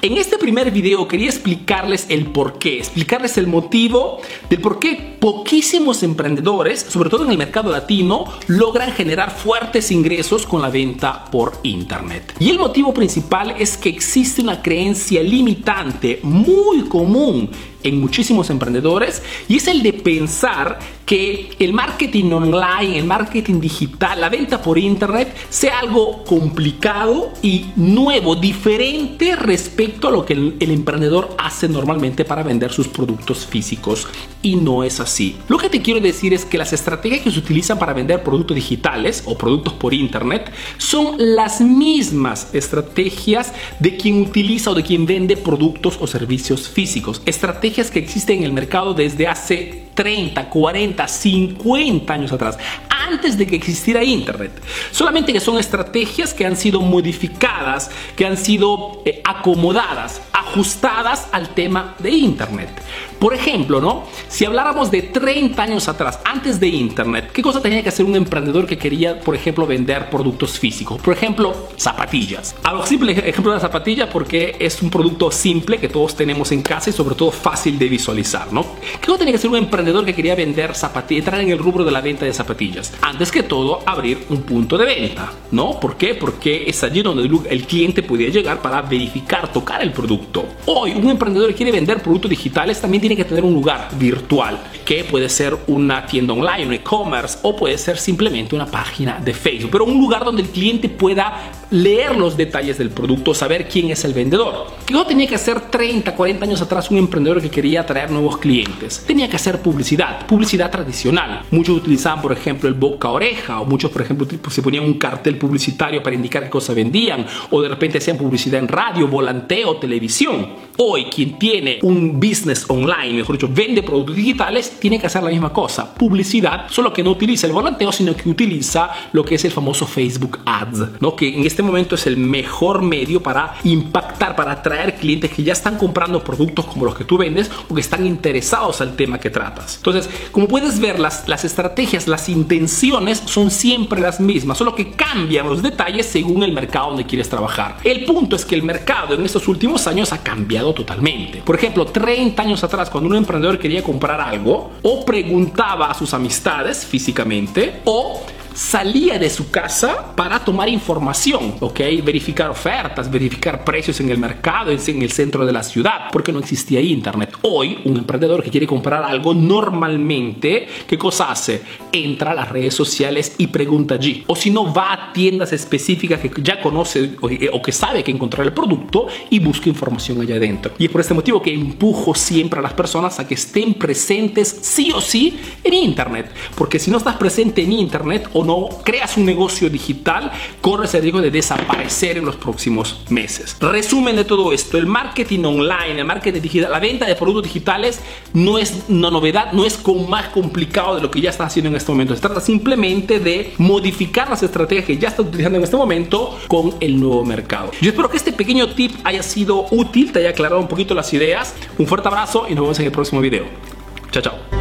En este primer video quería explicarles el por qué, explicarles el motivo del por qué poquísimos emprendedores, sobre todo en el mercado latino, logran generar fuertes ingresos con la venta por internet. Y el motivo principal es que existe una creencia limitante muy común en muchísimos emprendedores y es el de pensar que el marketing online, el marketing digital, la venta por internet sea algo complicado y nuevo, diferente respecto a lo que el, emprendedor hace normalmente para vender sus productos físicos y no es así. Lo que te quiero decir es que las estrategias que se utilizan para vender productos digitales o productos por internet son las mismas estrategias de quien utiliza o de quien vende productos o servicios físicos. Estrategias que existen en el mercado desde hace 30, 40, 50 años atrás, antes de que existiera Internet. Solamente que son estrategias que han sido modificadas, que han sido eh, acomodadas, ajustadas al tema de Internet. Por ejemplo, ¿no? Si habláramos de 30 años atrás, antes de Internet, ¿qué cosa tenía que hacer un emprendedor que quería, por ejemplo, vender productos físicos? Por ejemplo, zapatillas. Algo simple ejemplo de la zapatilla porque es un producto simple que todos tenemos en casa y sobre todo fácil de visualizar, ¿no? ¿Qué cosa tenía que hacer un emprendedor que quería vender zapatillas, entrar en el rubro de la venta de zapatillas? Antes que todo, abrir un punto de venta, ¿no? ¿Por qué? Porque es allí donde el cliente podía llegar para verificar, tocar el producto. Hoy, un emprendedor que quiere vender productos digitales también tiene que tener un lugar virtual, que puede ser una tienda online, un e-commerce o puede ser simplemente una página de Facebook, pero un lugar donde el cliente pueda leer los detalles del producto, saber quién es el vendedor. ¿Qué tenía que hacer 30, 40 años atrás un emprendedor que quería atraer nuevos clientes? Tenía que hacer publicidad, publicidad tradicional. Muchos utilizaban, por ejemplo, el boca a oreja o muchos, por ejemplo, se ponían un cartel publicitario para indicar qué cosa vendían o de repente hacían publicidad en radio, volanteo, televisión. Hoy quien tiene un business online, mejor dicho, vende productos digitales, tiene que hacer la misma cosa, publicidad, solo que no utiliza el volanteo, sino que utiliza lo que es el famoso Facebook Ads, ¿no? que en este momento es el mejor medio para impactar, para atraer clientes que ya están comprando productos como los que tú vendes o que están interesados al tema que tratas. Entonces, como puedes ver, las, las estrategias, las intenciones son siempre las mismas, solo que cambian los detalles según el mercado donde quieres trabajar. El punto es que el mercado en estos últimos años ha cambiado totalmente. Por ejemplo, 30 años atrás, cuando un emprendedor quería comprar algo, o preguntaba a sus amistades físicamente, o salía de su casa para tomar información, ¿ok? Verificar ofertas, verificar precios en el mercado, en el centro de la ciudad, porque no existía internet. Hoy, un emprendedor que quiere comprar algo, normalmente, ¿qué cosa hace? Entra a las redes sociales y pregunta allí. O si no, va a tiendas específicas que ya conoce o que sabe que encontrar el producto y busca información allá adentro. Y es por este motivo que empujo siempre a las personas a que estén presentes sí o sí en internet. Porque si no estás presente en internet o no creas un negocio digital, corres el riesgo de desaparecer en los próximos meses. Resumen de todo esto, el marketing online, el marketing digital, la venta de productos digitales no es una novedad, no es más complicado de lo que ya estás haciendo en este momento. Se trata simplemente de modificar las estrategias que ya estás utilizando en este momento con el nuevo mercado. Yo espero que este pequeño tip haya sido útil, te haya aclarado un poquito las ideas. Un fuerte abrazo y nos vemos en el próximo video. Chao, chao.